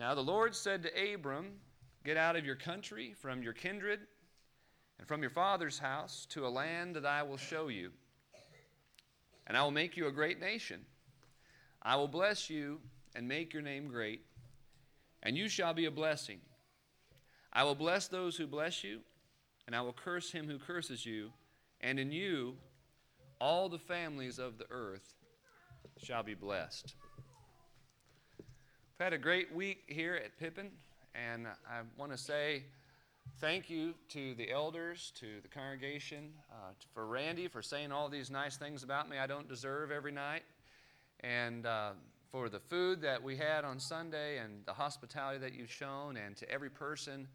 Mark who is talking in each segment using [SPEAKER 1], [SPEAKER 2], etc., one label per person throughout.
[SPEAKER 1] Now the Lord said to Abram, Get out of your country, from your kindred, and from your father's house to a land that I will show you. And I will make you a great nation. I will bless you and make your name great, and you shall be a blessing. I will bless those who bless you, and I will curse him who curses you, and in you all the families of the earth shall be blessed. We've had a great week here at Pippin, and I want to say thank you to the elders, to the congregation, uh, for Randy for saying all these nice things about me I don't deserve every night, and uh, for the food that we had on Sunday and the hospitality that you've shown, and to every person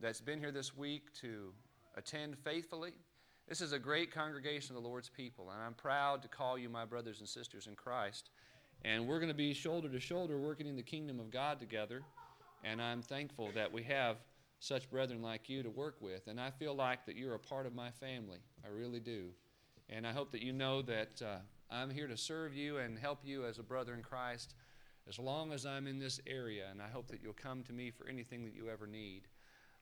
[SPEAKER 1] that's been here this week to attend faithfully. This is a great congregation of the Lord's people, and I'm proud to call you my brothers and sisters in Christ. And we're going to be shoulder to shoulder working in the kingdom of God together. And I'm thankful that we have such brethren like you to work with. And I feel like that you're a part of my family. I really do. And I hope that you know that uh, I'm here to serve you and help you as a brother in Christ as long as I'm in this area. And I hope that you'll come to me for anything that you ever need.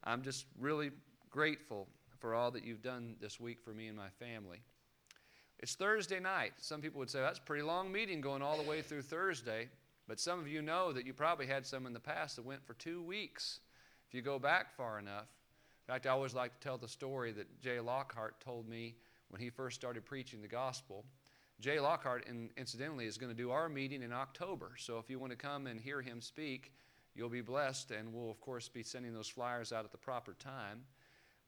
[SPEAKER 1] I'm just really grateful for all that you've done this week for me and my family. It's Thursday night. Some people would say that's a pretty long meeting going all the way through Thursday. But some of you know that you probably had some in the past that went for two weeks if you go back far enough. In fact, I always like to tell the story that Jay Lockhart told me when he first started preaching the gospel. Jay Lockhart, in, incidentally, is going to do our meeting in October. So if you want to come and hear him speak, you'll be blessed, and we'll, of course, be sending those flyers out at the proper time.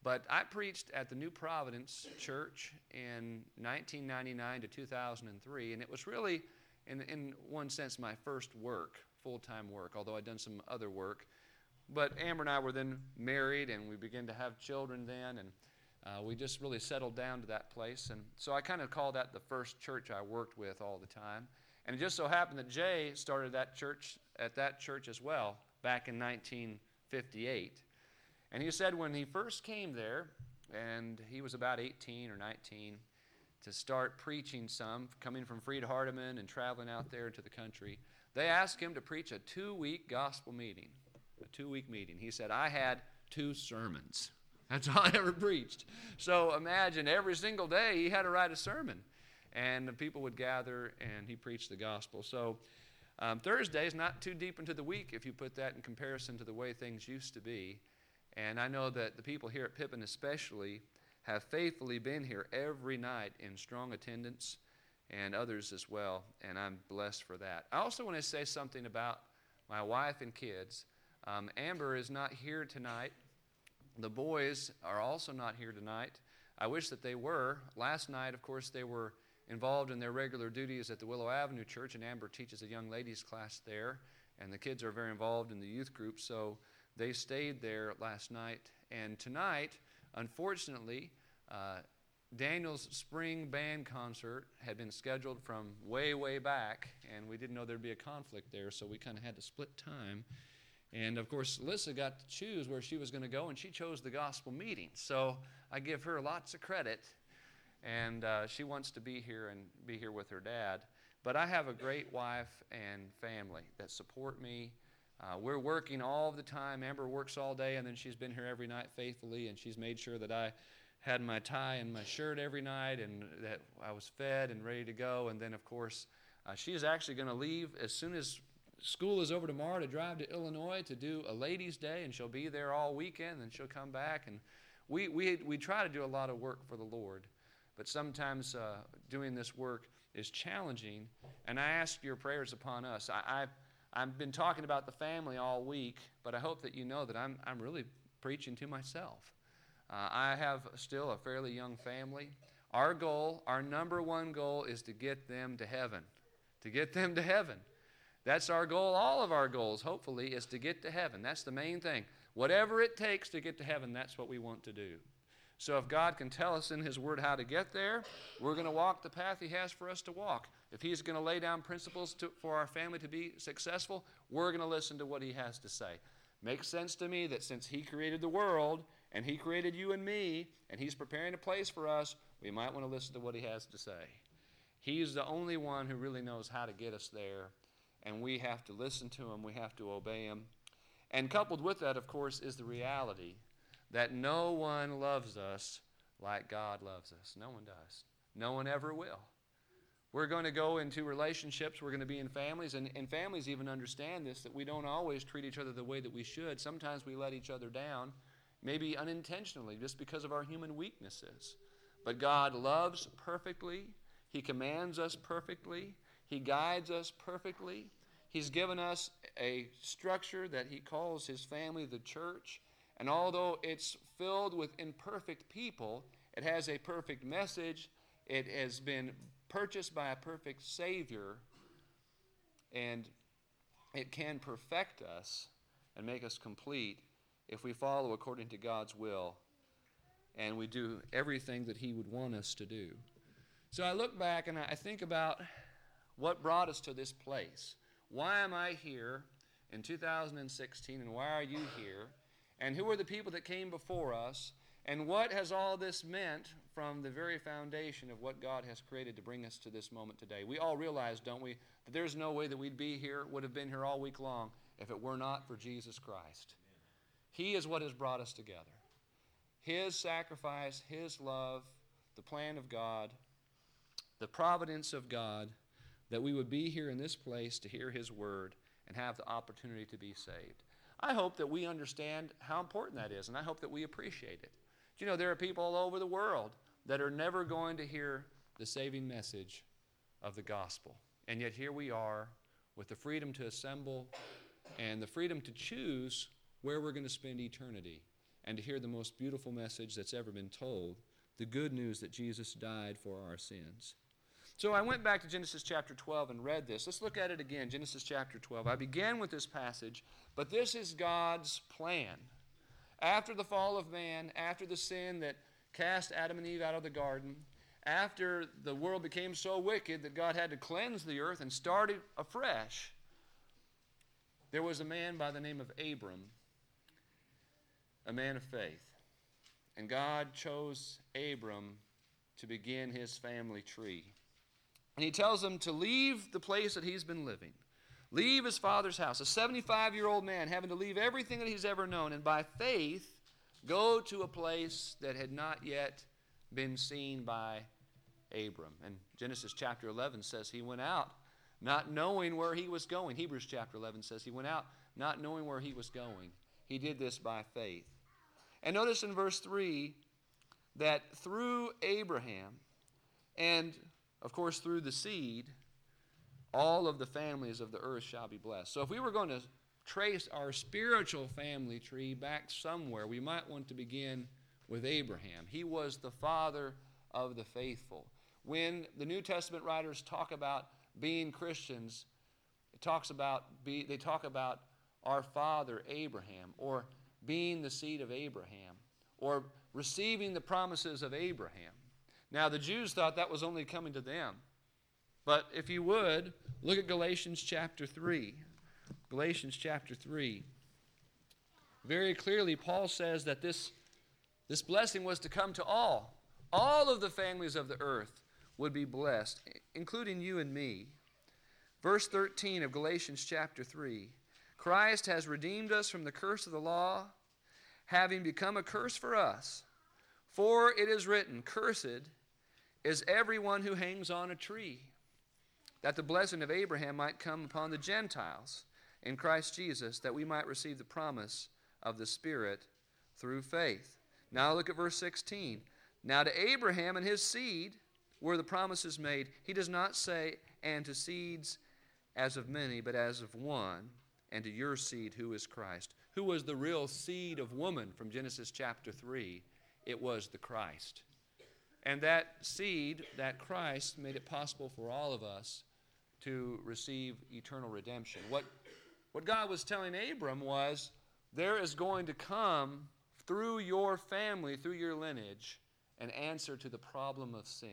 [SPEAKER 1] But I preached at the New Providence Church in 1999 to 2003, and it was really, in, in one sense, my first work, full time work, although I'd done some other work. But Amber and I were then married, and we began to have children then, and uh, we just really settled down to that place. And so I kind of call that the first church I worked with all the time. And it just so happened that Jay started that church at that church as well back in 1958. And he said when he first came there, and he was about 18 or 19, to start preaching some, coming from Freed Hardeman and traveling out there into the country, they asked him to preach a two week gospel meeting. A two week meeting. He said, I had two sermons. That's all I ever preached. So imagine every single day he had to write a sermon. And the people would gather and he preached the gospel. So um, Thursday is not too deep into the week if you put that in comparison to the way things used to be. And I know that the people here at Pippin, especially, have faithfully been here every night in strong attendance and others as well. And I'm blessed for that. I also want to say something about my wife and kids. Um, Amber is not here tonight. The boys are also not here tonight. I wish that they were. Last night, of course, they were involved in their regular duties at the Willow Avenue Church, and Amber teaches a young ladies class there. And the kids are very involved in the youth group. So they stayed there last night. And tonight, unfortunately, uh, Daniel's spring band concert had been scheduled from way, way back, and we didn't know there'd be a conflict there, so we kind of had to split time. And of course, Lissa got to choose where she was going to go, and she chose the gospel meeting. So I give her lots of credit, and uh, she wants to be here and be here with her dad. But I have a great wife and family that support me uh, we're working all the time. Amber works all day, and then she's been here every night faithfully, and she's made sure that I had my tie and my shirt every night, and that I was fed and ready to go. And then, of course, uh, she is actually going to leave as soon as school is over tomorrow to drive to Illinois to do a ladies' day, and she'll be there all weekend, and she'll come back. And we, we, we try to do a lot of work for the Lord, but sometimes uh, doing this work is challenging, and I ask your prayers upon us. I, I I've been talking about the family all week, but I hope that you know that I'm, I'm really preaching to myself. Uh, I have still a fairly young family. Our goal, our number one goal, is to get them to heaven. To get them to heaven. That's our goal. All of our goals, hopefully, is to get to heaven. That's the main thing. Whatever it takes to get to heaven, that's what we want to do. So if God can tell us in His Word how to get there, we're going to walk the path He has for us to walk. If He's going to lay down principles to, for our family to be successful, we're going to listen to what He has to say. Makes sense to me that since He created the world and He created you and me, and He's preparing a place for us, we might want to listen to what He has to say. He's the only one who really knows how to get us there, and we have to listen to Him, we have to obey Him. And coupled with that, of course, is the reality that no one loves us like God loves us. No one does. No one ever will. We're going to go into relationships, we're going to be in families, and, and families even understand this that we don't always treat each other the way that we should. Sometimes we let each other down, maybe unintentionally, just because of our human weaknesses. But God loves perfectly, He commands us perfectly, He guides us perfectly. He's given us a structure that He calls His family the church. And although it's filled with imperfect people, it has a perfect message. It has been purchased by a perfect Savior, and it can perfect us and make us complete if we follow according to God's will and we do everything that He would want us to do. So I look back and I think about what brought us to this place. Why am I here in 2016 and why are you here? And who are the people that came before us? And what has all this meant from the very foundation of what God has created to bring us to this moment today? We all realize, don't we, that there's no way that we'd be here, would have been here all week long, if it were not for Jesus Christ. He is what has brought us together. His sacrifice, His love, the plan of God, the providence of God, that we would be here in this place to hear His word and have the opportunity to be saved. I hope that we understand how important that is, and I hope that we appreciate it. Do you know there are people all over the world that are never going to hear the saving message of the gospel. And yet here we are with the freedom to assemble and the freedom to choose where we're going to spend eternity and to hear the most beautiful message that's ever been told the good news that Jesus died for our sins. So I went back to Genesis chapter 12 and read this. Let's look at it again. Genesis chapter 12. I began with this passage, but this is God's plan. After the fall of man, after the sin that cast Adam and Eve out of the garden, after the world became so wicked that God had to cleanse the earth and start it afresh, there was a man by the name of Abram a man of faith. And God chose Abram to begin his family tree. And he tells him to leave the place that he's been living, leave his father's house, a 75 year old man having to leave everything that he's ever known, and by faith go to a place that had not yet been seen by Abram. And Genesis chapter 11 says he went out not knowing where he was going. Hebrews chapter 11 says he went out not knowing where he was going. He did this by faith. And notice in verse 3 that through Abraham, and of course through the seed, all of the families of the earth shall be blessed. So if we were going to trace our spiritual family tree back somewhere, we might want to begin with Abraham. He was the father of the faithful. When the New Testament writers talk about being Christians, it talks about be, they talk about our father Abraham or being the seed of Abraham or receiving the promises of Abraham. Now, the Jews thought that was only coming to them. But if you would, look at Galatians chapter 3. Galatians chapter 3. Very clearly, Paul says that this, this blessing was to come to all. All of the families of the earth would be blessed, including you and me. Verse 13 of Galatians chapter 3 Christ has redeemed us from the curse of the law, having become a curse for us. For it is written, Cursed is everyone who hangs on a tree, that the blessing of Abraham might come upon the Gentiles in Christ Jesus, that we might receive the promise of the Spirit through faith. Now look at verse 16. Now to Abraham and his seed were the promises made. He does not say, and to seeds as of many, but as of one and to your seed, who is Christ. Who was the real seed of woman from Genesis chapter 3? It was the Christ. And that seed, that Christ, made it possible for all of us to receive eternal redemption. What, what God was telling Abram was there is going to come through your family, through your lineage, an answer to the problem of sin.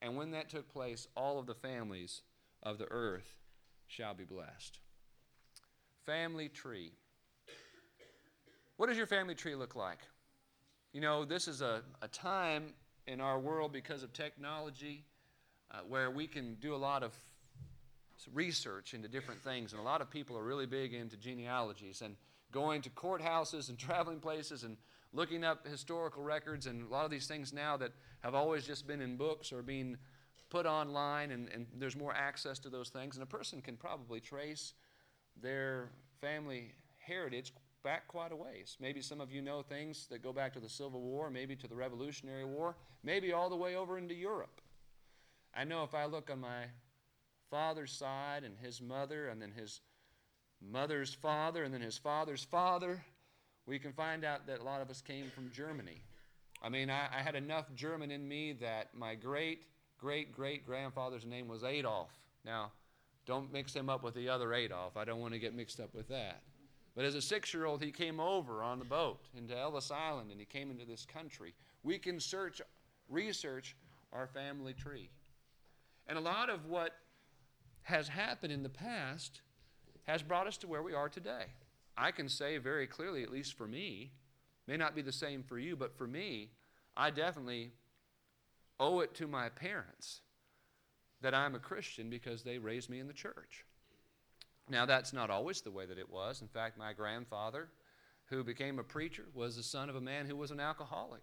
[SPEAKER 1] And when that took place, all of the families of the earth shall be blessed. Family tree. What does your family tree look like? You know, this is a, a time in our world because of technology uh, where we can do a lot of research into different things, and a lot of people are really big into genealogies and going to courthouses and traveling places and looking up historical records and a lot of these things now that have always just been in books or being put online, and, and there's more access to those things. And a person can probably trace their family heritage back quite a ways. Maybe some of you know things that go back to the Civil War, maybe to the Revolutionary War, maybe all the way over into Europe. I know if I look on my father's side and his mother, and then his mother's father, and then his father's father, we can find out that a lot of us came from Germany. I mean, I, I had enough German in me that my great, great, great grandfather's name was Adolf. Now, don't mix him up with the other Adolf. I don't want to get mixed up with that. But as a six year old, he came over on the boat into Ellis Island and he came into this country. We can search, research our family tree. And a lot of what has happened in the past has brought us to where we are today. I can say very clearly, at least for me, may not be the same for you, but for me, I definitely owe it to my parents that I'm a Christian because they raised me in the church. Now, that's not always the way that it was. In fact, my grandfather, who became a preacher, was the son of a man who was an alcoholic,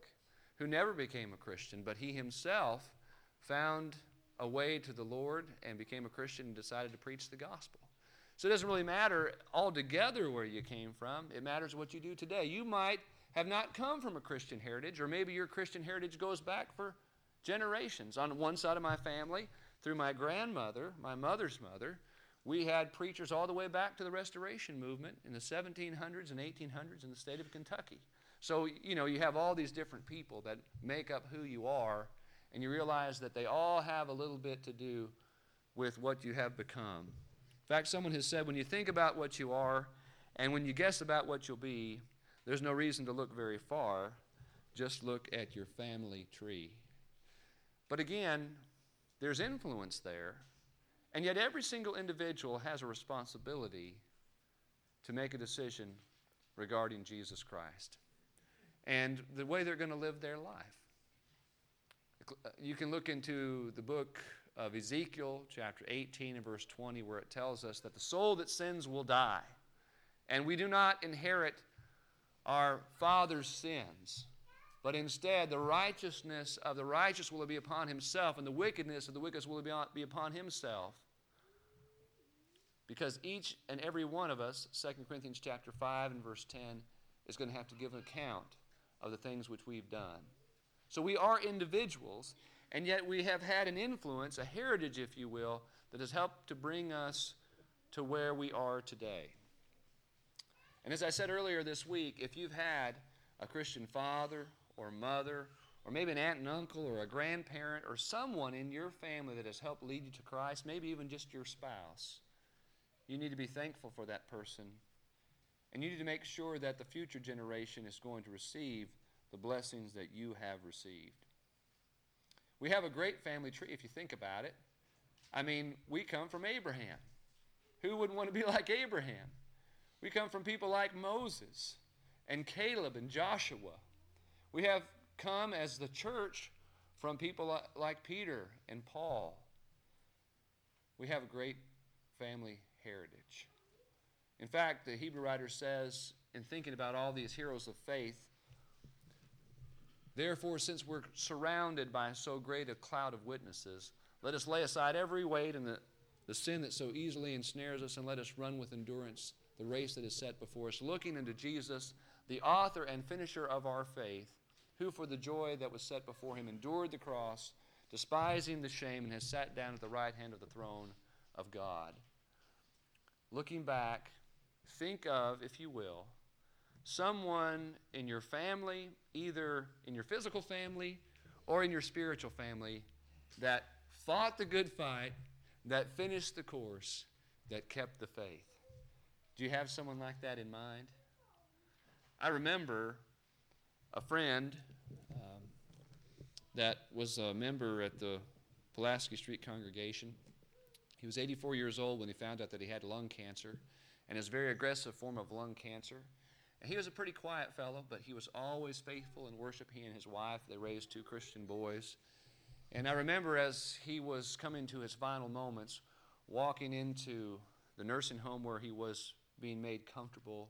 [SPEAKER 1] who never became a Christian, but he himself found a way to the Lord and became a Christian and decided to preach the gospel. So it doesn't really matter altogether where you came from, it matters what you do today. You might have not come from a Christian heritage, or maybe your Christian heritage goes back for generations. On one side of my family, through my grandmother, my mother's mother, we had preachers all the way back to the Restoration Movement in the 1700s and 1800s in the state of Kentucky. So, you know, you have all these different people that make up who you are, and you realize that they all have a little bit to do with what you have become. In fact, someone has said when you think about what you are and when you guess about what you'll be, there's no reason to look very far. Just look at your family tree. But again, there's influence there and yet, every single individual has a responsibility to make a decision regarding Jesus Christ and the way they're going to live their life. You can look into the book of Ezekiel, chapter 18 and verse 20, where it tells us that the soul that sins will die. And we do not inherit our father's sins. But instead, the righteousness of the righteous will be upon himself, and the wickedness of the wicked will be upon himself. Because each and every one of us, 2 Corinthians chapter 5 and verse 10, is going to have to give an account of the things which we've done. So we are individuals, and yet we have had an influence, a heritage, if you will, that has helped to bring us to where we are today. And as I said earlier this week, if you've had a Christian father or mother, or maybe an aunt and uncle, or a grandparent, or someone in your family that has helped lead you to Christ, maybe even just your spouse, you need to be thankful for that person. And you need to make sure that the future generation is going to receive the blessings that you have received. We have a great family tree if you think about it. I mean, we come from Abraham. Who wouldn't want to be like Abraham? We come from people like Moses and Caleb and Joshua. We have come as the church from people like Peter and Paul. We have a great family heritage. In fact, the Hebrew writer says, in thinking about all these heroes of faith, Therefore, since we're surrounded by so great a cloud of witnesses, let us lay aside every weight and the, the sin that so easily ensnares us, and let us run with endurance the race that is set before us, looking into Jesus, the author and finisher of our faith, who for the joy that was set before him endured the cross, despising the shame, and has sat down at the right hand of the throne of God. Looking back, think of, if you will, someone in your family, either in your physical family or in your spiritual family, that fought the good fight, that finished the course, that kept the faith. Do you have someone like that in mind? I remember a friend um, that was a member at the Pulaski Street congregation. He was 84 years old when he found out that he had lung cancer and his very aggressive form of lung cancer. And he was a pretty quiet fellow, but he was always faithful in worship. He and his wife, they raised two Christian boys. And I remember as he was coming to his final moments, walking into the nursing home where he was being made comfortable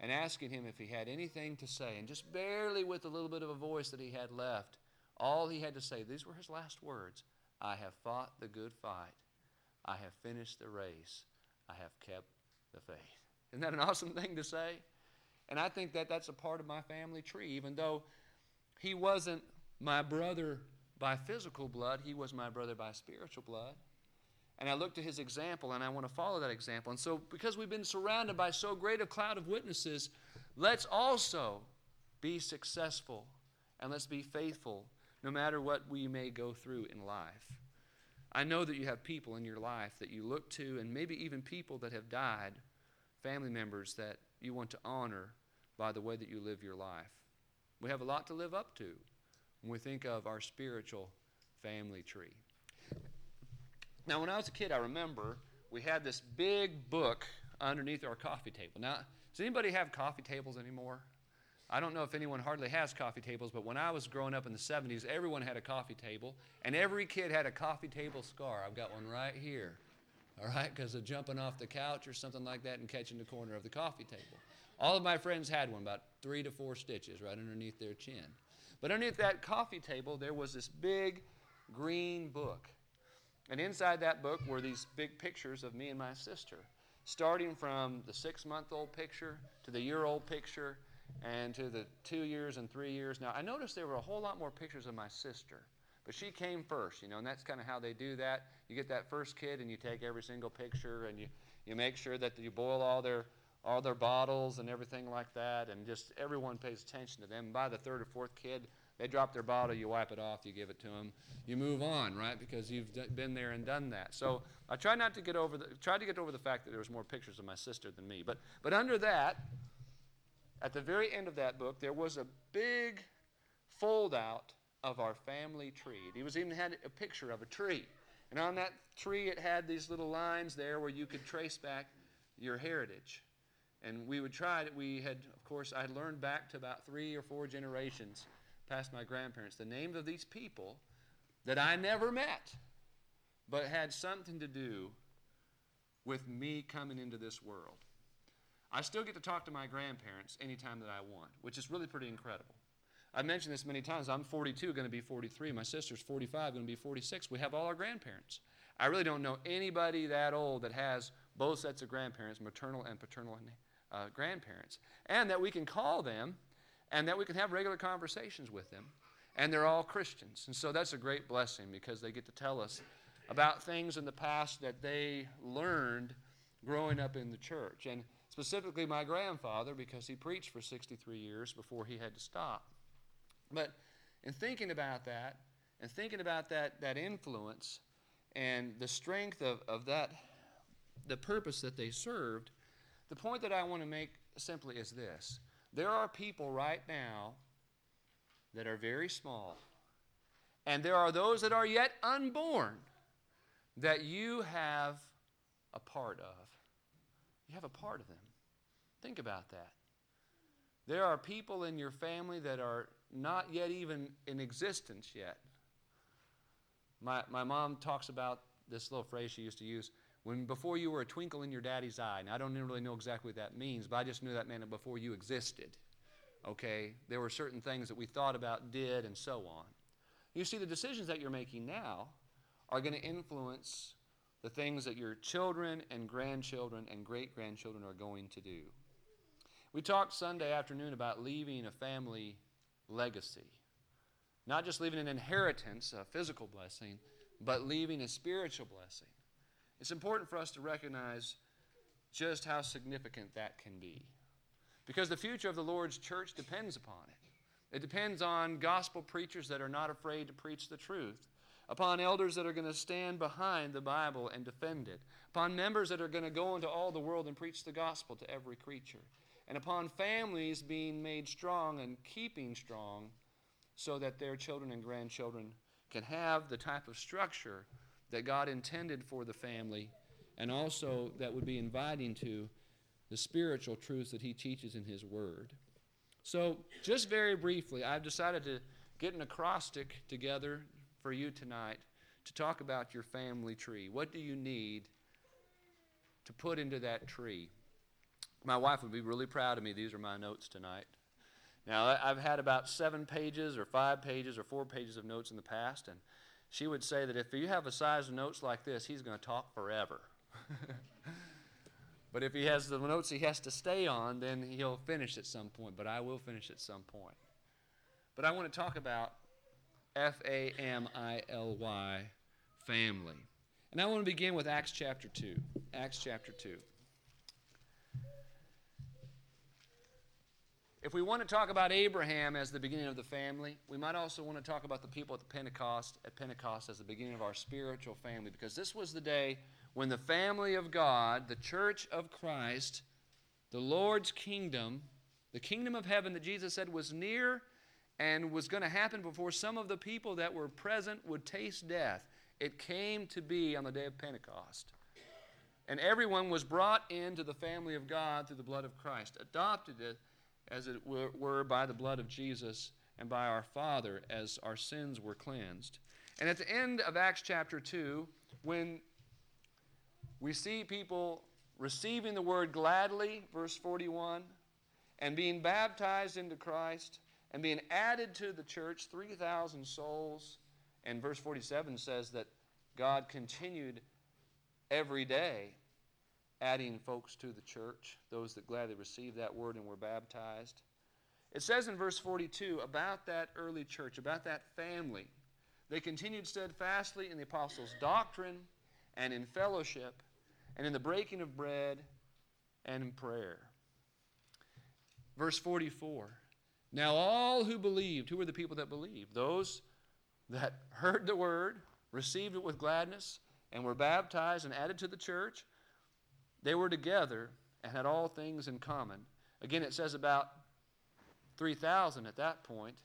[SPEAKER 1] and asking him if he had anything to say. And just barely with a little bit of a voice that he had left, all he had to say, these were his last words I have fought the good fight. I have finished the race. I have kept the faith. Isn't that an awesome thing to say? And I think that that's a part of my family tree. Even though he wasn't my brother by physical blood, he was my brother by spiritual blood. And I look to his example and I want to follow that example. And so, because we've been surrounded by so great a cloud of witnesses, let's also be successful and let's be faithful no matter what we may go through in life. I know that you have people in your life that you look to, and maybe even people that have died, family members that you want to honor by the way that you live your life. We have a lot to live up to when we think of our spiritual family tree. Now, when I was a kid, I remember we had this big book underneath our coffee table. Now, does anybody have coffee tables anymore? I don't know if anyone hardly has coffee tables, but when I was growing up in the 70s, everyone had a coffee table, and every kid had a coffee table scar. I've got one right here, all right, because of jumping off the couch or something like that and catching the corner of the coffee table. All of my friends had one, about three to four stitches right underneath their chin. But underneath that coffee table, there was this big green book. And inside that book were these big pictures of me and my sister, starting from the six month old picture to the year old picture and to the two years and three years. Now, I noticed there were a whole lot more pictures of my sister, but she came first, you know, and that's kind of how they do that. You get that first kid and you take every single picture and you, you make sure that you boil all their all their bottles and everything like that, and just everyone pays attention to them. By the third or fourth kid, they drop their bottle, you wipe it off, you give it to them, you move on, right? Because you've d- been there and done that. So I try not to get over the try to get over the fact that there was more pictures of my sister than me. But but under that, at the very end of that book, there was a big fold out of our family tree. It was even had a picture of a tree. And on that tree, it had these little lines there where you could trace back your heritage. And we would try it. We had, of course, I had learned back to about three or four generations past my grandparents the names of these people that I never met, but had something to do with me coming into this world. I still get to talk to my grandparents anytime that I want, which is really pretty incredible. I've mentioned this many times. I'm 42, going to be 43. My sister's 45, going to be 46. We have all our grandparents. I really don't know anybody that old that has both sets of grandparents, maternal and paternal uh, grandparents, and that we can call them and that we can have regular conversations with them. And they're all Christians. And so that's a great blessing because they get to tell us about things in the past that they learned growing up in the church. And specifically my grandfather because he preached for 63 years before he had to stop. But in thinking about that, and thinking about that, that influence and the strength of, of that, the purpose that they served, the point that I want to make simply is this. There are people right now that are very small, and there are those that are yet unborn that you have a part of. You have a part of them. Think about that. There are people in your family that are not yet even in existence yet. My, my mom talks about this little phrase she used to use when before you were a twinkle in your daddy's eye. Now, I don't really know exactly what that means, but I just knew that meant before you existed. Okay? There were certain things that we thought about, did, and so on. You see, the decisions that you're making now are going to influence the things that your children and grandchildren and great grandchildren are going to do. We talked Sunday afternoon about leaving a family legacy. Not just leaving an inheritance, a physical blessing, but leaving a spiritual blessing. It's important for us to recognize just how significant that can be. Because the future of the Lord's church depends upon it. It depends on gospel preachers that are not afraid to preach the truth upon elders that are going to stand behind the Bible and defend it, upon members that are going to go into all the world and preach the gospel to every creature, and upon families being made strong and keeping strong so that their children and grandchildren can have the type of structure that God intended for the family and also that would be inviting to the spiritual truths that He teaches in His Word. So, just very briefly, I've decided to get an acrostic together for you tonight to talk about your family tree. What do you need to put into that tree. My wife would be really proud of me. These are my notes tonight. Now, I've had about seven pages or five pages or four pages of notes in the past, and she would say that if you have a size of notes like this, he's going to talk forever. but if he has the notes he has to stay on, then he'll finish at some point. But I will finish at some point. But I want to talk about F A M I L Y, family. And I want to begin with Acts chapter 2. Acts chapter 2. If we want to talk about Abraham as the beginning of the family, we might also want to talk about the people at the Pentecost at Pentecost as the beginning of our spiritual family because this was the day when the family of God, the church of Christ, the Lord's kingdom, the kingdom of heaven that Jesus said was near and was going to happen before some of the people that were present would taste death. It came to be on the day of Pentecost. And everyone was brought into the family of God through the blood of Christ, adopted it as it were by the blood of Jesus and by our Father as our sins were cleansed. And at the end of Acts chapter 2, when we see people receiving the word gladly, verse 41, and being baptized into Christ, and being added to the church, 3,000 souls. And verse 47 says that God continued every day adding folks to the church, those that gladly received that word and were baptized. It says in verse 42 about that early church, about that family, they continued steadfastly in the apostles' doctrine and in fellowship and in the breaking of bread and in prayer. Verse 44 Now all who believed, who were the people that believed? Those that heard the word, received it with gladness, and were baptized and added to the church they were together and had all things in common. Again, it says about 3,000 at that point.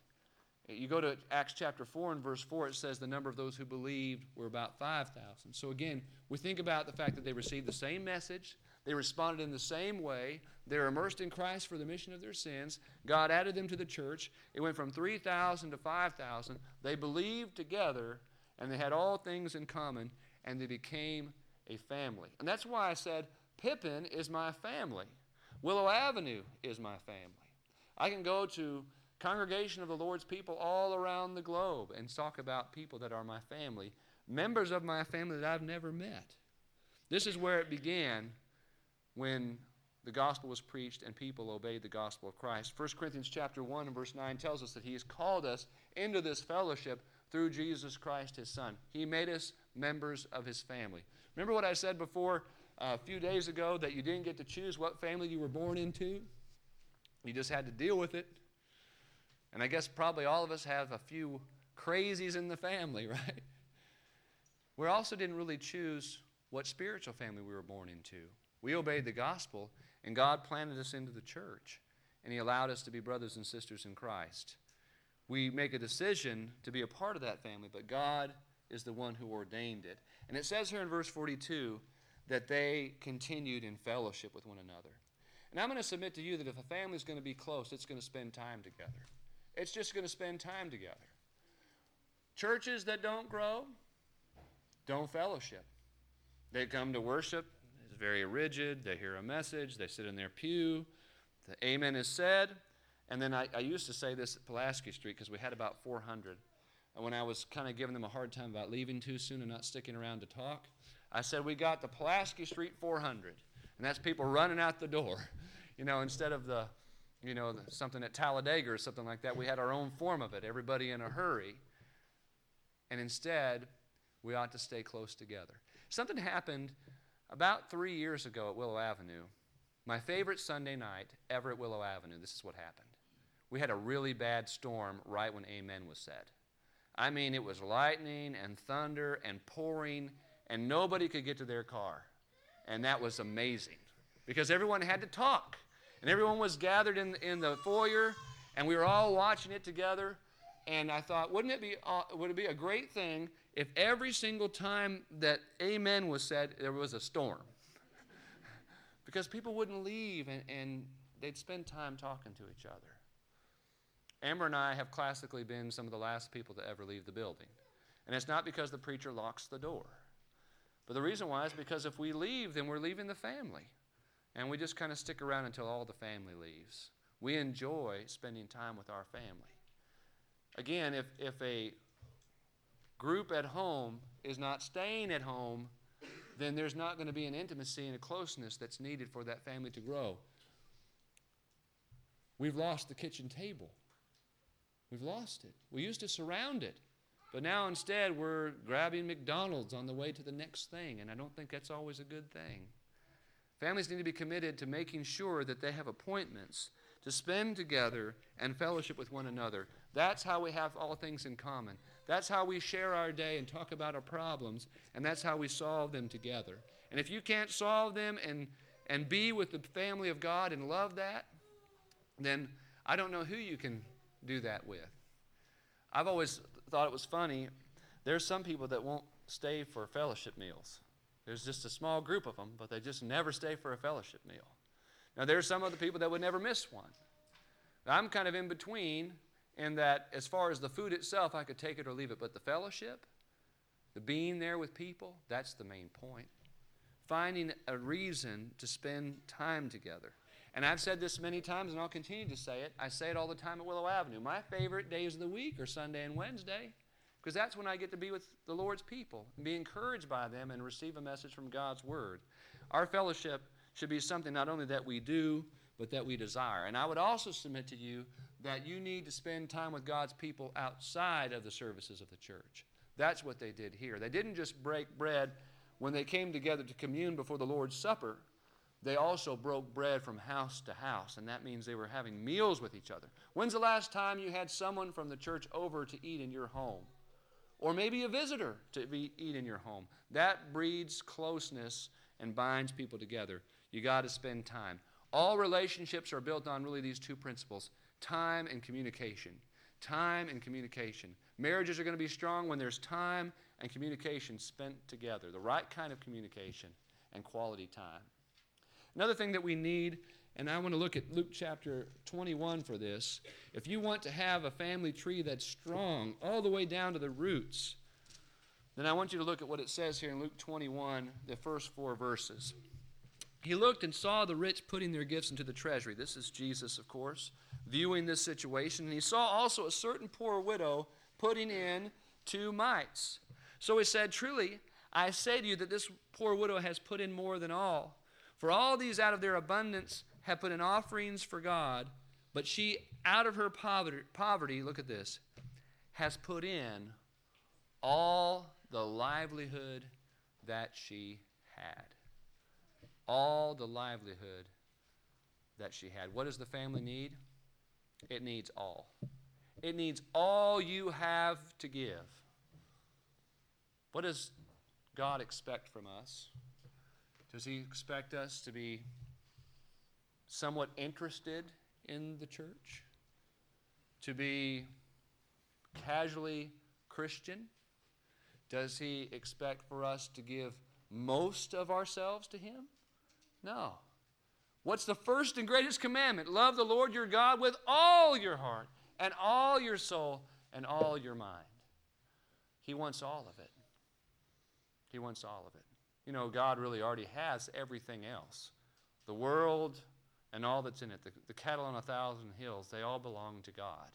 [SPEAKER 1] You go to Acts chapter 4 and verse 4, it says the number of those who believed were about 5,000. So again, we think about the fact that they received the same message, they responded in the same way, they were immersed in Christ for the mission of their sins. God added them to the church. It went from 3,000 to 5,000. They believed together, and they had all things in common, and they became a family. And that's why I said Pippin is my family. Willow Avenue is my family. I can go to congregation of the Lord's people all around the globe and talk about people that are my family, members of my family that I've never met. This is where it began when the gospel was preached and people obeyed the gospel of Christ. 1 Corinthians chapter 1 and verse 9 tells us that he has called us into this fellowship through Jesus Christ his son. He made us members of his family. Remember what I said before a few days ago that you didn't get to choose what family you were born into. You just had to deal with it. And I guess probably all of us have a few crazies in the family, right? We also didn't really choose what spiritual family we were born into. We obeyed the gospel, and God planted us into the church, and He allowed us to be brothers and sisters in Christ. We make a decision to be a part of that family, but God is the one who ordained it. And it says here in verse 42 that they continued in fellowship with one another. And I'm going to submit to you that if a family is going to be close, it's going to spend time together. It's just going to spend time together. Churches that don't grow don't fellowship. They come to worship, it's very rigid. They hear a message, they sit in their pew, the amen is said. And then I, I used to say this at Pulaski Street because we had about 400. And when I was kind of giving them a hard time about leaving too soon and not sticking around to talk, I said, we got the Pulaski Street 400. And that's people running out the door. You know, instead of the, you know, something at Talladega or something like that, we had our own form of it, everybody in a hurry. And instead, we ought to stay close together. Something happened about three years ago at Willow Avenue. My favorite Sunday night ever at Willow Avenue, this is what happened. We had a really bad storm right when Amen was said. I mean, it was lightning and thunder and pouring and nobody could get to their car. And that was amazing because everyone had to talk. And everyone was gathered in, in the foyer, and we were all watching it together. And I thought, wouldn't it be, uh, would it be a great thing if every single time that amen was said, there was a storm? because people wouldn't leave and, and they'd spend time talking to each other. Amber and I have classically been some of the last people to ever leave the building. And it's not because the preacher locks the door. But the reason why is because if we leave, then we're leaving the family. And we just kind of stick around until all the family leaves. We enjoy spending time with our family. Again, if, if a group at home is not staying at home, then there's not going to be an intimacy and a closeness that's needed for that family to grow. We've lost the kitchen table. We've lost it. We used to surround it. But now instead, we're grabbing McDonald's on the way to the next thing, and I don't think that's always a good thing. Families need to be committed to making sure that they have appointments to spend together and fellowship with one another. That's how we have all things in common. That's how we share our day and talk about our problems, and that's how we solve them together. And if you can't solve them and, and be with the family of God and love that, then I don't know who you can do that with. I've always thought it was funny. There's some people that won't stay for fellowship meals. There's just a small group of them, but they just never stay for a fellowship meal. Now, there's some other people that would never miss one. I'm kind of in between in that as far as the food itself, I could take it or leave it, but the fellowship, the being there with people, that's the main point. Finding a reason to spend time together. And I've said this many times, and I'll continue to say it. I say it all the time at Willow Avenue. My favorite days of the week are Sunday and Wednesday, because that's when I get to be with the Lord's people and be encouraged by them and receive a message from God's Word. Our fellowship should be something not only that we do, but that we desire. And I would also submit to you that you need to spend time with God's people outside of the services of the church. That's what they did here. They didn't just break bread when they came together to commune before the Lord's Supper. They also broke bread from house to house, and that means they were having meals with each other. When's the last time you had someone from the church over to eat in your home? Or maybe a visitor to be, eat in your home. That breeds closeness and binds people together. You got to spend time. All relationships are built on really these two principles time and communication. Time and communication. Marriages are going to be strong when there's time and communication spent together, the right kind of communication and quality time. Another thing that we need, and I want to look at Luke chapter 21 for this. If you want to have a family tree that's strong all the way down to the roots, then I want you to look at what it says here in Luke 21, the first four verses. He looked and saw the rich putting their gifts into the treasury. This is Jesus, of course, viewing this situation. And he saw also a certain poor widow putting in two mites. So he said, Truly, I say to you that this poor widow has put in more than all. For all these out of their abundance have put in offerings for God, but she out of her poverty, poverty look at this, has put in all the livelihood that she had all the livelihood that she had. What does the family need? It needs all. It needs all you have to give. What does God expect from us? Does He expect us to be somewhat interested in the church? To be casually Christian? Does He expect for us to give most of ourselves to Him? No. What's the first and greatest commandment? Love the Lord your God with all your heart and all your soul and all your mind. He wants all of it. He wants all of it. You know, God really already has everything else. The world and all that's in it, the, the cattle on a thousand hills, they all belong to God.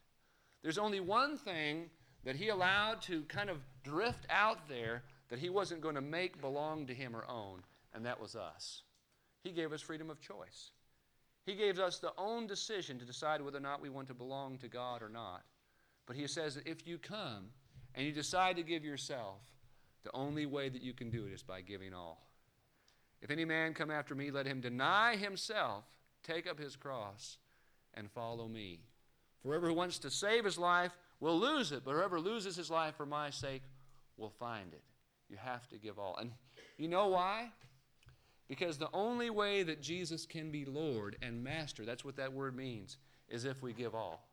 [SPEAKER 1] There's only one thing that He allowed to kind of drift out there that He wasn't going to make belong to Him or own, and that was us. He gave us freedom of choice. He gave us the own decision to decide whether or not we want to belong to God or not. But He says that if you come and you decide to give yourself, the only way that you can do it is by giving all. If any man come after me, let him deny himself, take up his cross, and follow me. For whoever wants to save his life will lose it, but whoever loses his life for my sake will find it. You have to give all. And you know why? Because the only way that Jesus can be Lord and Master, that's what that word means, is if we give all.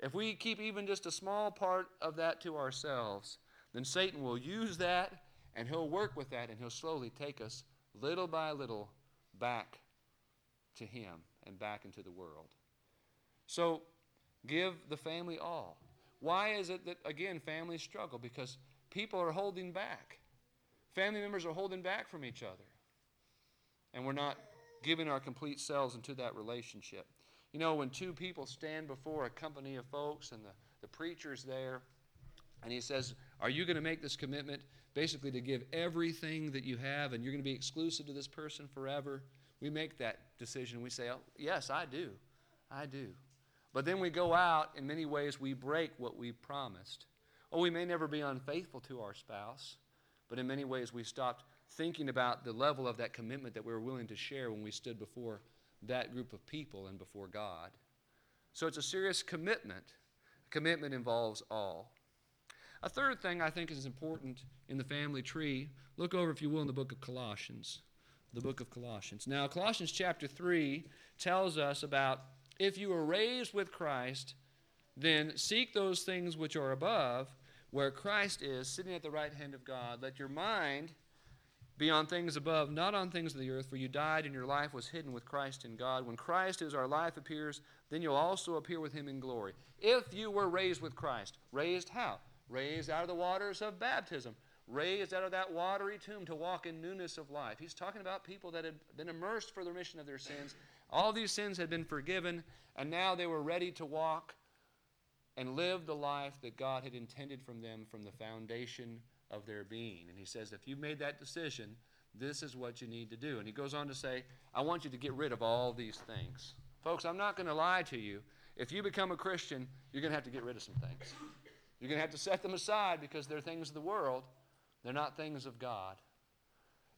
[SPEAKER 1] If we keep even just a small part of that to ourselves, then Satan will use that and he'll work with that and he'll slowly take us little by little back to him and back into the world. So give the family all. Why is it that, again, families struggle? Because people are holding back. Family members are holding back from each other. And we're not giving our complete selves into that relationship. You know, when two people stand before a company of folks and the, the preacher's there, and he says, Are you going to make this commitment basically to give everything that you have and you're going to be exclusive to this person forever? We make that decision. We say, oh, Yes, I do. I do. But then we go out, in many ways, we break what we promised. Oh, we may never be unfaithful to our spouse, but in many ways, we stopped thinking about the level of that commitment that we were willing to share when we stood before that group of people and before God. So it's a serious commitment. Commitment involves all. A third thing I think is important in the family tree, look over, if you will, in the book of Colossians. The book of Colossians. Now, Colossians chapter 3 tells us about if you were raised with Christ, then seek those things which are above, where Christ is, sitting at the right hand of God. Let your mind be on things above, not on things of the earth, for you died and your life was hidden with Christ in God. When Christ, is our life, appears, then you'll also appear with him in glory. If you were raised with Christ, raised how? Raised out of the waters of baptism, raised out of that watery tomb to walk in newness of life. He's talking about people that had been immersed for the remission of their sins. All these sins had been forgiven, and now they were ready to walk and live the life that God had intended from them from the foundation of their being. And he says, if you made that decision, this is what you need to do. And he goes on to say, I want you to get rid of all these things. Folks, I'm not going to lie to you. If you become a Christian, you're going to have to get rid of some things. You're going to have to set them aside because they're things of the world, they're not things of God.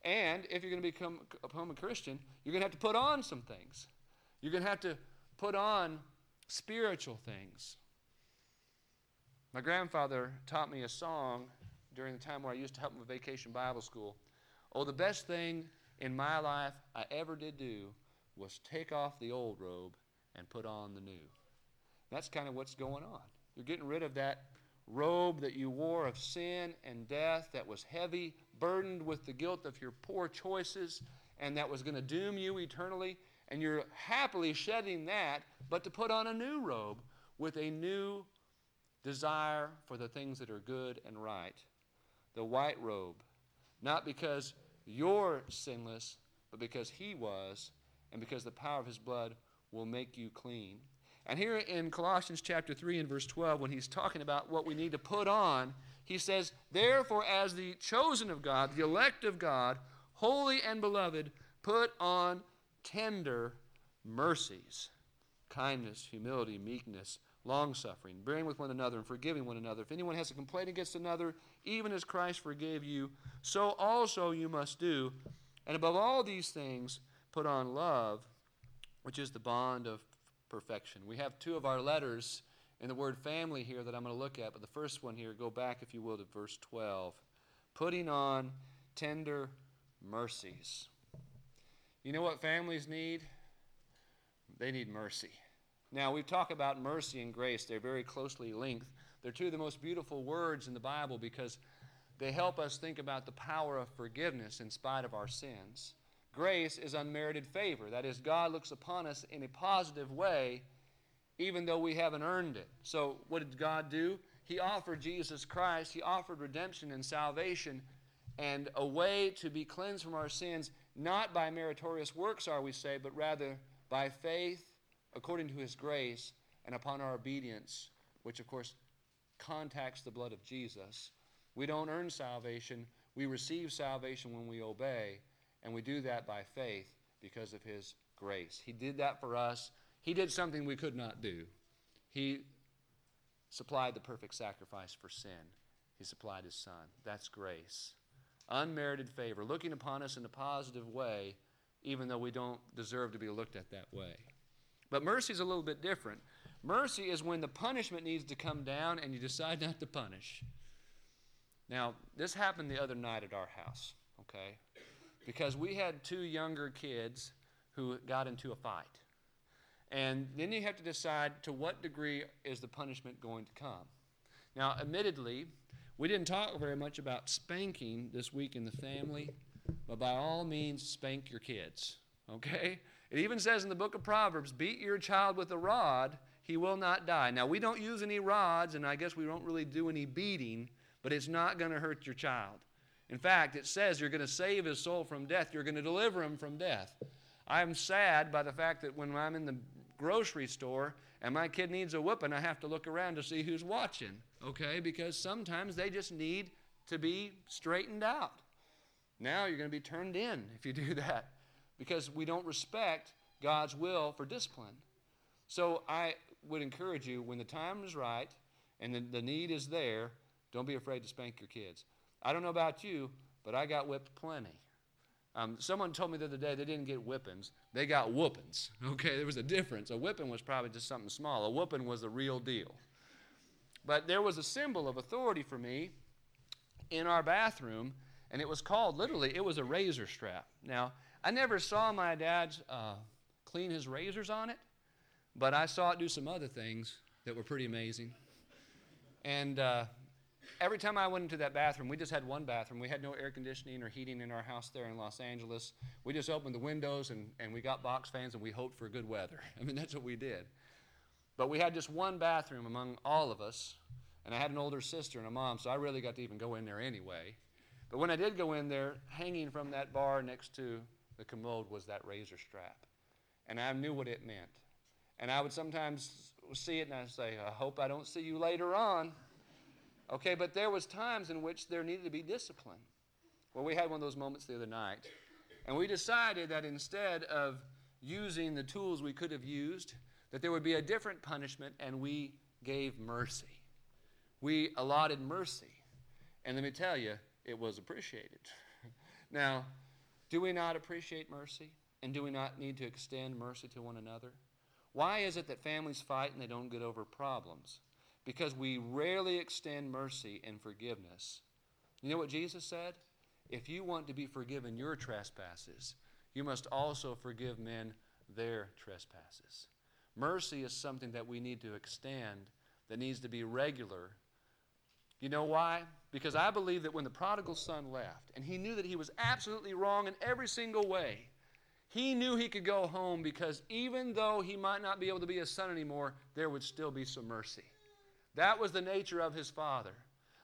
[SPEAKER 1] And if you're going to become, a Christian, you're going to have to put on some things. You're going to have to put on spiritual things. My grandfather taught me a song during the time where I used to help him with vacation Bible school. Oh, the best thing in my life I ever did do was take off the old robe and put on the new. That's kind of what's going on. You're getting rid of that robe that you wore of sin and death that was heavy, burdened with the guilt of your poor choices, and that was going to doom you eternally. And you're happily shedding that, but to put on a new robe with a new desire for the things that are good and right the white robe, not because you're sinless, but because he was, and because the power of his blood will make you clean. And here in Colossians chapter 3 and verse 12, when he's talking about what we need to put on, he says, Therefore, as the chosen of God, the elect of God, holy and beloved, put on tender mercies, kindness, humility, meekness, long suffering, bearing with one another, and forgiving one another. If anyone has a complaint against another, even as Christ forgave you, so also you must do. And above all these things, put on love, which is the bond of perfection. We have two of our letters in the word family here that I'm going to look at, but the first one here, go back, if you will, to verse 12. Putting on tender mercies. You know what families need? They need mercy. Now, we talk about mercy and grace, they're very closely linked. They're two of the most beautiful words in the Bible because they help us think about the power of forgiveness in spite of our sins. Grace is unmerited favor. That is, God looks upon us in a positive way even though we haven't earned it. So, what did God do? He offered Jesus Christ, He offered redemption and salvation and a way to be cleansed from our sins, not by meritorious works, are we say, but rather by faith according to his grace and upon our obedience, which of course contacts the blood of Jesus. We don't earn salvation, we receive salvation when we obey, and we do that by faith because of his grace. He did that for us. He did something we could not do. He supplied the perfect sacrifice for sin. He supplied his son. That's grace. Unmerited favor, looking upon us in a positive way, even though we don't deserve to be looked at that way. But mercy is a little bit different. Mercy is when the punishment needs to come down and you decide not to punish. Now, this happened the other night at our house, okay? Because we had two younger kids who got into a fight. And then you have to decide to what degree is the punishment going to come. Now, admittedly, we didn't talk very much about spanking this week in the family, but by all means, spank your kids, okay? It even says in the book of Proverbs, beat your child with a rod, he will not die. Now, we don't use any rods, and I guess we don't really do any beating, but it's not going to hurt your child. In fact, it says you're going to save his soul from death, you're going to deliver him from death. I'm sad by the fact that when I'm in the grocery store and my kid needs a whooping, I have to look around to see who's watching, okay? Because sometimes they just need to be straightened out. Now you're going to be turned in if you do that because we don't respect God's will for discipline. So I would encourage you when the time is right and the, the need is there, don't be afraid to spank your kids. I don't know about you, but I got whipped plenty. Um, someone told me the other day they didn't get whippings, they got whoopings. Okay, there was a difference. A whipping was probably just something small, a whooping was the real deal. But there was a symbol of authority for me in our bathroom, and it was called literally, it was a razor strap. Now, I never saw my dad uh, clean his razors on it, but I saw it do some other things that were pretty amazing. And uh, every time I went into that bathroom, we just had one bathroom. We had no air conditioning or heating in our house there in Los Angeles. We just opened the windows and, and we got box fans and we hoped for good weather. I mean, that's what we did. But we had just one bathroom among all of us. And I had an older sister and a mom, so I really got to even go in there anyway. But when I did go in there, hanging from that bar next to the commode was that razor strap. And I knew what it meant. And I would sometimes see it and I'd say, I hope I don't see you later on. Okay, but there was times in which there needed to be discipline. Well, we had one of those moments the other night, and we decided that instead of using the tools we could have used, that there would be a different punishment, and we gave mercy. We allotted mercy. And let me tell you, it was appreciated. now, do we not appreciate mercy? And do we not need to extend mercy to one another? Why is it that families fight and they don't get over problems? Because we rarely extend mercy and forgiveness. You know what Jesus said? If you want to be forgiven your trespasses, you must also forgive men their trespasses. Mercy is something that we need to extend, that needs to be regular. You know why? Because I believe that when the prodigal son left, and he knew that he was absolutely wrong in every single way, he knew he could go home because even though he might not be able to be a son anymore, there would still be some mercy. That was the nature of his father.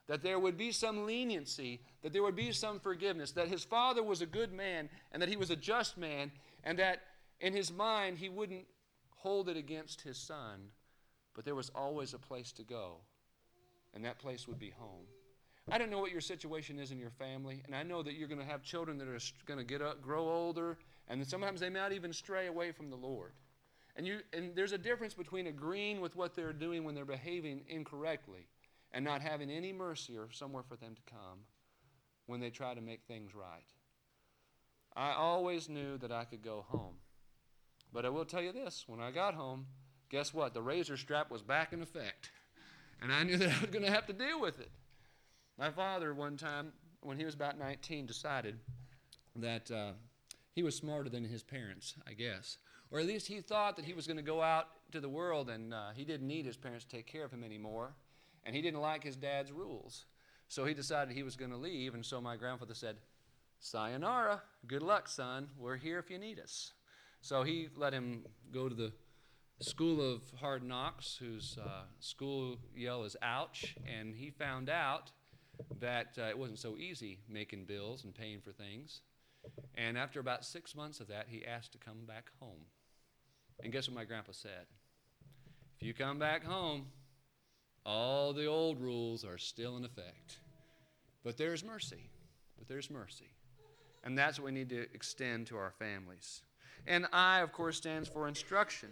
[SPEAKER 1] That there would be some leniency, that there would be some forgiveness, that his father was a good man, and that he was a just man, and that in his mind he wouldn't hold it against his son, but there was always a place to go, and that place would be home. I don't know what your situation is in your family, and I know that you're going to have children that are going to get up, grow older, and that sometimes they might even stray away from the Lord. And, you, and there's a difference between agreeing with what they're doing when they're behaving incorrectly and not having any mercy or somewhere for them to come when they try to make things right. I always knew that I could go home. But I will tell you this when I got home, guess what? The razor strap was back in effect. And I knew that I was going to have to deal with it. My father, one time, when he was about 19, decided that uh, he was smarter than his parents, I guess. Or at least he thought that he was going to go out to the world and uh, he didn't need his parents to take care of him anymore. And he didn't like his dad's rules. So he decided he was going to leave. And so my grandfather said, Sayonara, good luck, son. We're here if you need us. So he let him go to the School of Hard Knocks, whose uh, school yell is ouch. And he found out that uh, it wasn't so easy making bills and paying for things. And after about six months of that, he asked to come back home. And guess what my grandpa said? If you come back home, all the old rules are still in effect. But there's mercy. But there's mercy. And that's what we need to extend to our families. And I, of course, stands for instruction.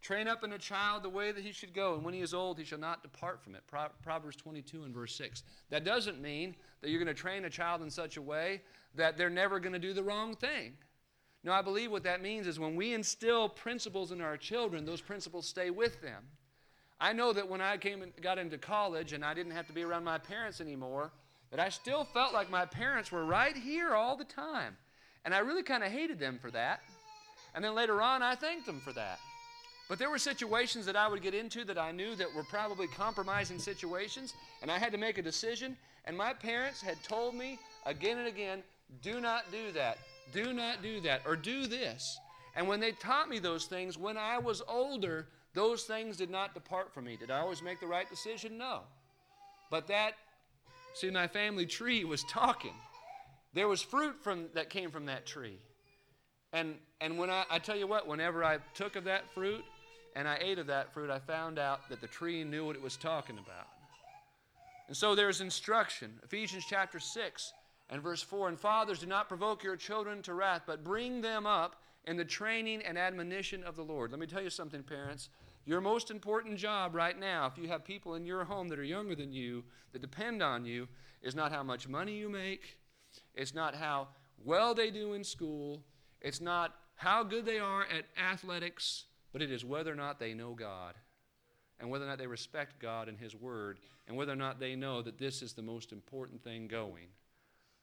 [SPEAKER 1] Train up in a child the way that he should go, and when he is old, he shall not depart from it. Proverbs 22 and verse 6. That doesn't mean that you're going to train a child in such a way that they're never going to do the wrong thing. No, I believe what that means is when we instill principles in our children, those principles stay with them. I know that when I came and got into college and I didn't have to be around my parents anymore, that I still felt like my parents were right here all the time. And I really kind of hated them for that. And then later on, I thanked them for that. But there were situations that I would get into that I knew that were probably compromising situations, and I had to make a decision. And my parents had told me again and again, do not do that, do not do that, or do this. And when they taught me those things, when I was older, those things did not depart from me. Did I always make the right decision? No. But that, see, my family tree was talking. There was fruit from, that came from that tree. And, and when I, I tell you what, whenever I took of that fruit and I ate of that fruit, I found out that the tree knew what it was talking about. And so there's instruction. Ephesians chapter 6 and verse 4 And fathers, do not provoke your children to wrath, but bring them up in the training and admonition of the Lord. Let me tell you something, parents. Your most important job right now, if you have people in your home that are younger than you, that depend on you, is not how much money you make, it's not how well they do in school, it's not how good they are at athletics, but it is whether or not they know God and whether or not they respect God and His Word, and whether or not they know that this is the most important thing going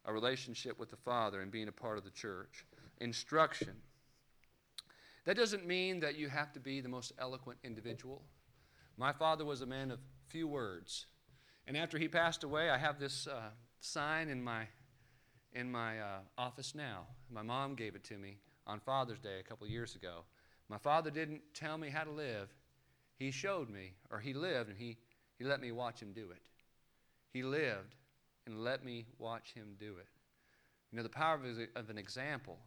[SPEAKER 1] a relationship with the Father and being a part of the church. Instruction. That doesn't mean that you have to be the most eloquent individual. My father was a man of few words. And after he passed away, I have this uh, sign in my, in my uh, office now. My mom gave it to me on Father's Day a couple years ago. My father didn't tell me how to live, he showed me, or he lived, and he, he let me watch him do it. He lived and let me watch him do it. You know, the power of, of an example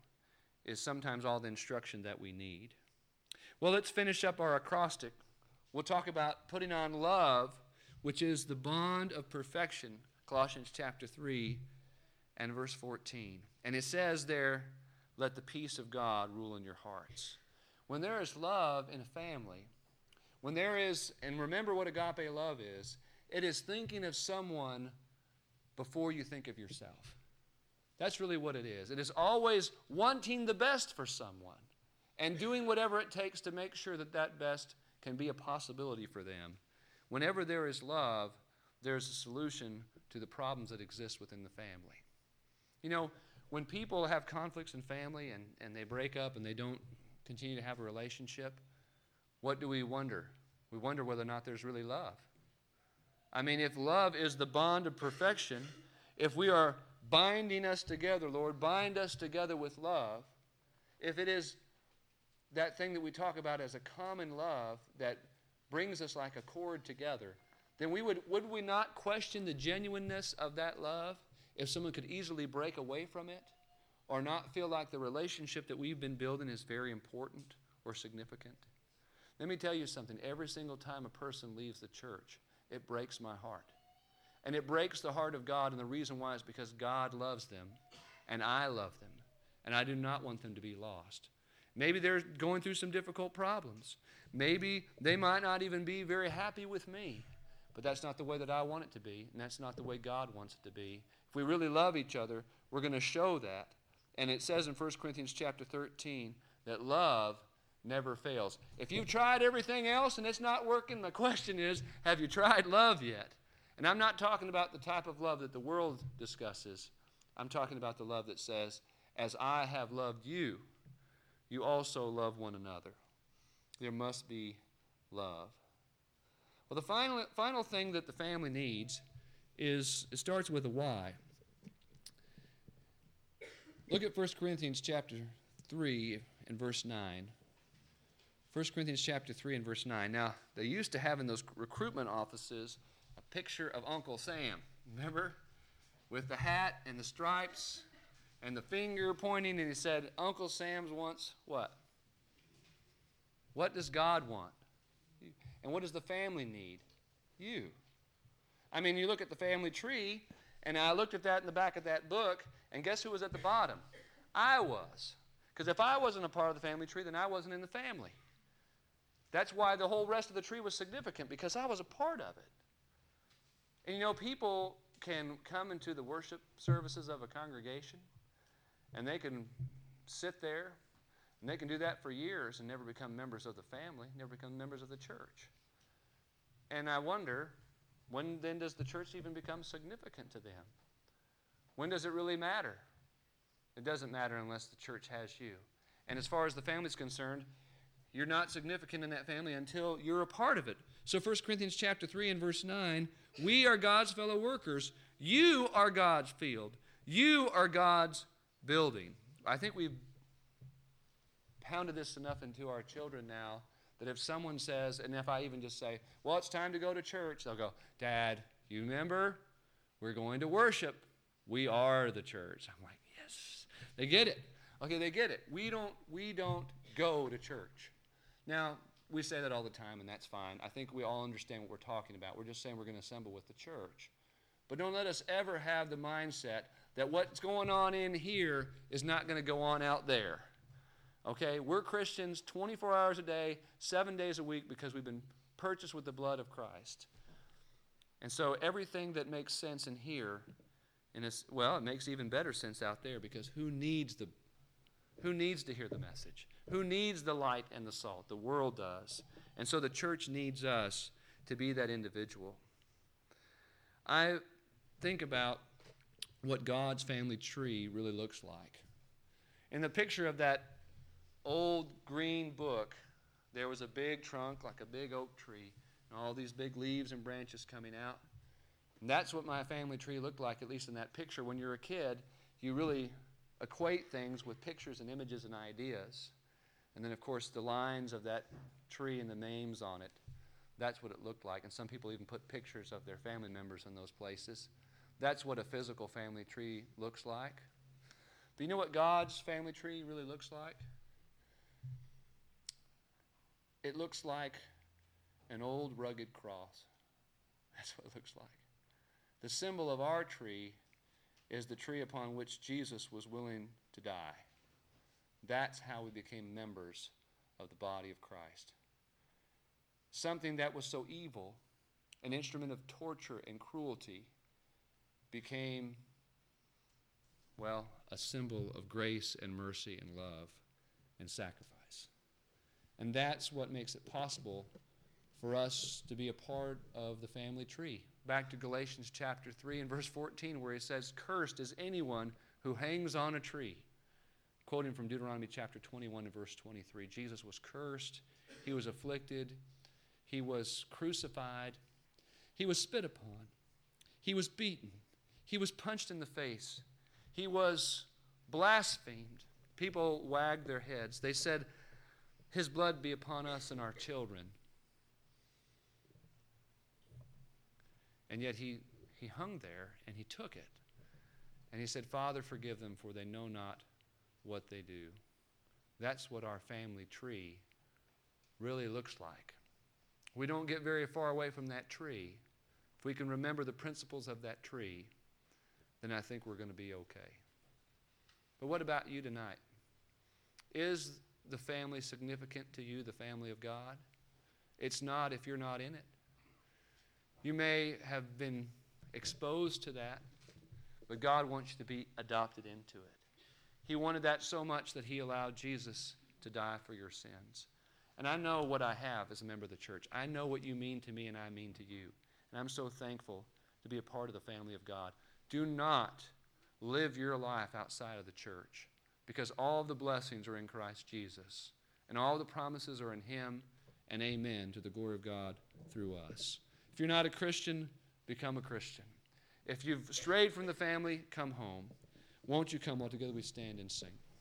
[SPEAKER 1] is sometimes all the instruction that we need. Well, let's finish up our acrostic. We'll talk about putting on love, which is the bond of perfection, Colossians chapter 3 and verse 14. And it says there, let the peace of God rule in your hearts. When there is love in a family, when there is, and remember what agape love is, it is thinking of someone before you think of yourself. That's really what it is. It is always wanting the best for someone and doing whatever it takes to make sure that that best can be a possibility for them. Whenever there is love, there's a solution to the problems that exist within the family. You know, when people have conflicts in family and, and they break up and they don't continue to have a relationship, what do we wonder? We wonder whether or not there's really love. I mean, if love is the bond of perfection, if we are binding us together, Lord, bind us together with love, if it is that thing that we talk about as a common love that brings us like a cord together, then we would, would we not question the genuineness of that love if someone could easily break away from it or not feel like the relationship that we've been building is very important or significant? Let me tell you something. Every single time a person leaves the church, it breaks my heart. And it breaks the heart of God, and the reason why is because God loves them, and I love them, and I do not want them to be lost. Maybe they're going through some difficult problems. Maybe they might not even be very happy with me, but that's not the way that I want it to be, and that's not the way God wants it to be. If we really love each other, we're going to show that. And it says in 1 Corinthians chapter 13 that love never fails. If you've tried everything else and it's not working, the question is have you tried love yet? And I'm not talking about the type of love that the world discusses. I'm talking about the love that says, As I have loved you, you also love one another. There must be love. Well, the final, final thing that the family needs is it starts with a why. Look at 1 Corinthians chapter 3 and verse 9. 1 Corinthians chapter 3 and verse 9. Now, they used to have in those recruitment offices a picture of Uncle Sam. Remember? With the hat and the stripes and the finger pointing, and he said, Uncle Sam's wants what? What does God want? And what does the family need? You. I mean, you look at the family tree, and I looked at that in the back of that book, and guess who was at the bottom? I was. Because if I wasn't a part of the family tree, then I wasn't in the family. That's why the whole rest of the tree was significant, because I was a part of it. And you know, people can come into the worship services of a congregation, and they can sit there, and they can do that for years and never become members of the family, never become members of the church. And I wonder, when then does the church even become significant to them? When does it really matter? It doesn't matter unless the church has you. And as far as the family is concerned, you're not significant in that family until you're a part of it. So 1 Corinthians chapter 3 and verse 9, we are God's fellow workers. You are God's field. You are God's building. I think we've pounded this enough into our children now that if someone says, and if I even just say, well, it's time to go to church, they'll go, Dad, you remember? We're going to worship. We are the church. I'm like, yes. They get it. Okay, they get it. We don't we don't go to church. Now, we say that all the time, and that's fine. I think we all understand what we're talking about. We're just saying we're going to assemble with the church. But don't let us ever have the mindset that what's going on in here is not going to go on out there. Okay? We're Christians 24 hours a day, seven days a week, because we've been purchased with the blood of Christ. And so everything that makes sense in here, in this, well, it makes even better sense out there because who needs the who needs to hear the message? Who needs the light and the salt? The world does. And so the church needs us to be that individual. I think about what God's family tree really looks like. In the picture of that old green book, there was a big trunk like a big oak tree, and all these big leaves and branches coming out. And that's what my family tree looked like, at least in that picture. When you're a kid, you really equate things with pictures and images and ideas. And then, of course, the lines of that tree and the names on it. That's what it looked like. And some people even put pictures of their family members in those places. That's what a physical family tree looks like. But you know what God's family tree really looks like? It looks like an old rugged cross. That's what it looks like. The symbol of our tree is the tree upon which Jesus was willing to die. That's how we became members of the body of Christ. Something that was so evil, an instrument of torture and cruelty, became, well, a symbol of grace and mercy and love and sacrifice. And that's what makes it possible for us to be a part of the family tree. Back to Galatians chapter 3 and verse 14, where he says, Cursed is anyone who hangs on a tree. Quoting from Deuteronomy chapter 21 and verse 23 Jesus was cursed, he was afflicted, he was crucified, he was spit upon, he was beaten, he was punched in the face, he was blasphemed. People wagged their heads. They said, His blood be upon us and our children. And yet he, he hung there and he took it. And he said, Father, forgive them, for they know not what they do. That's what our family tree really looks like. We don't get very far away from that tree. If we can remember the principles of that tree, then I think we're going to be okay. But what about you tonight? Is the family significant to you, the family of God? It's not if you're not in it. You may have been exposed to that, but God wants you to be adopted into it. He wanted that so much that He allowed Jesus to die for your sins. And I know what I have as a member of the church. I know what you mean to me and I mean to you. And I'm so thankful to be a part of the family of God. Do not live your life outside of the church because all the blessings are in Christ Jesus and all the promises are in Him and amen to the glory of God through us. If you're not a Christian, become a Christian. If you've strayed from the family, come home. Won't you come while together we stand and sing?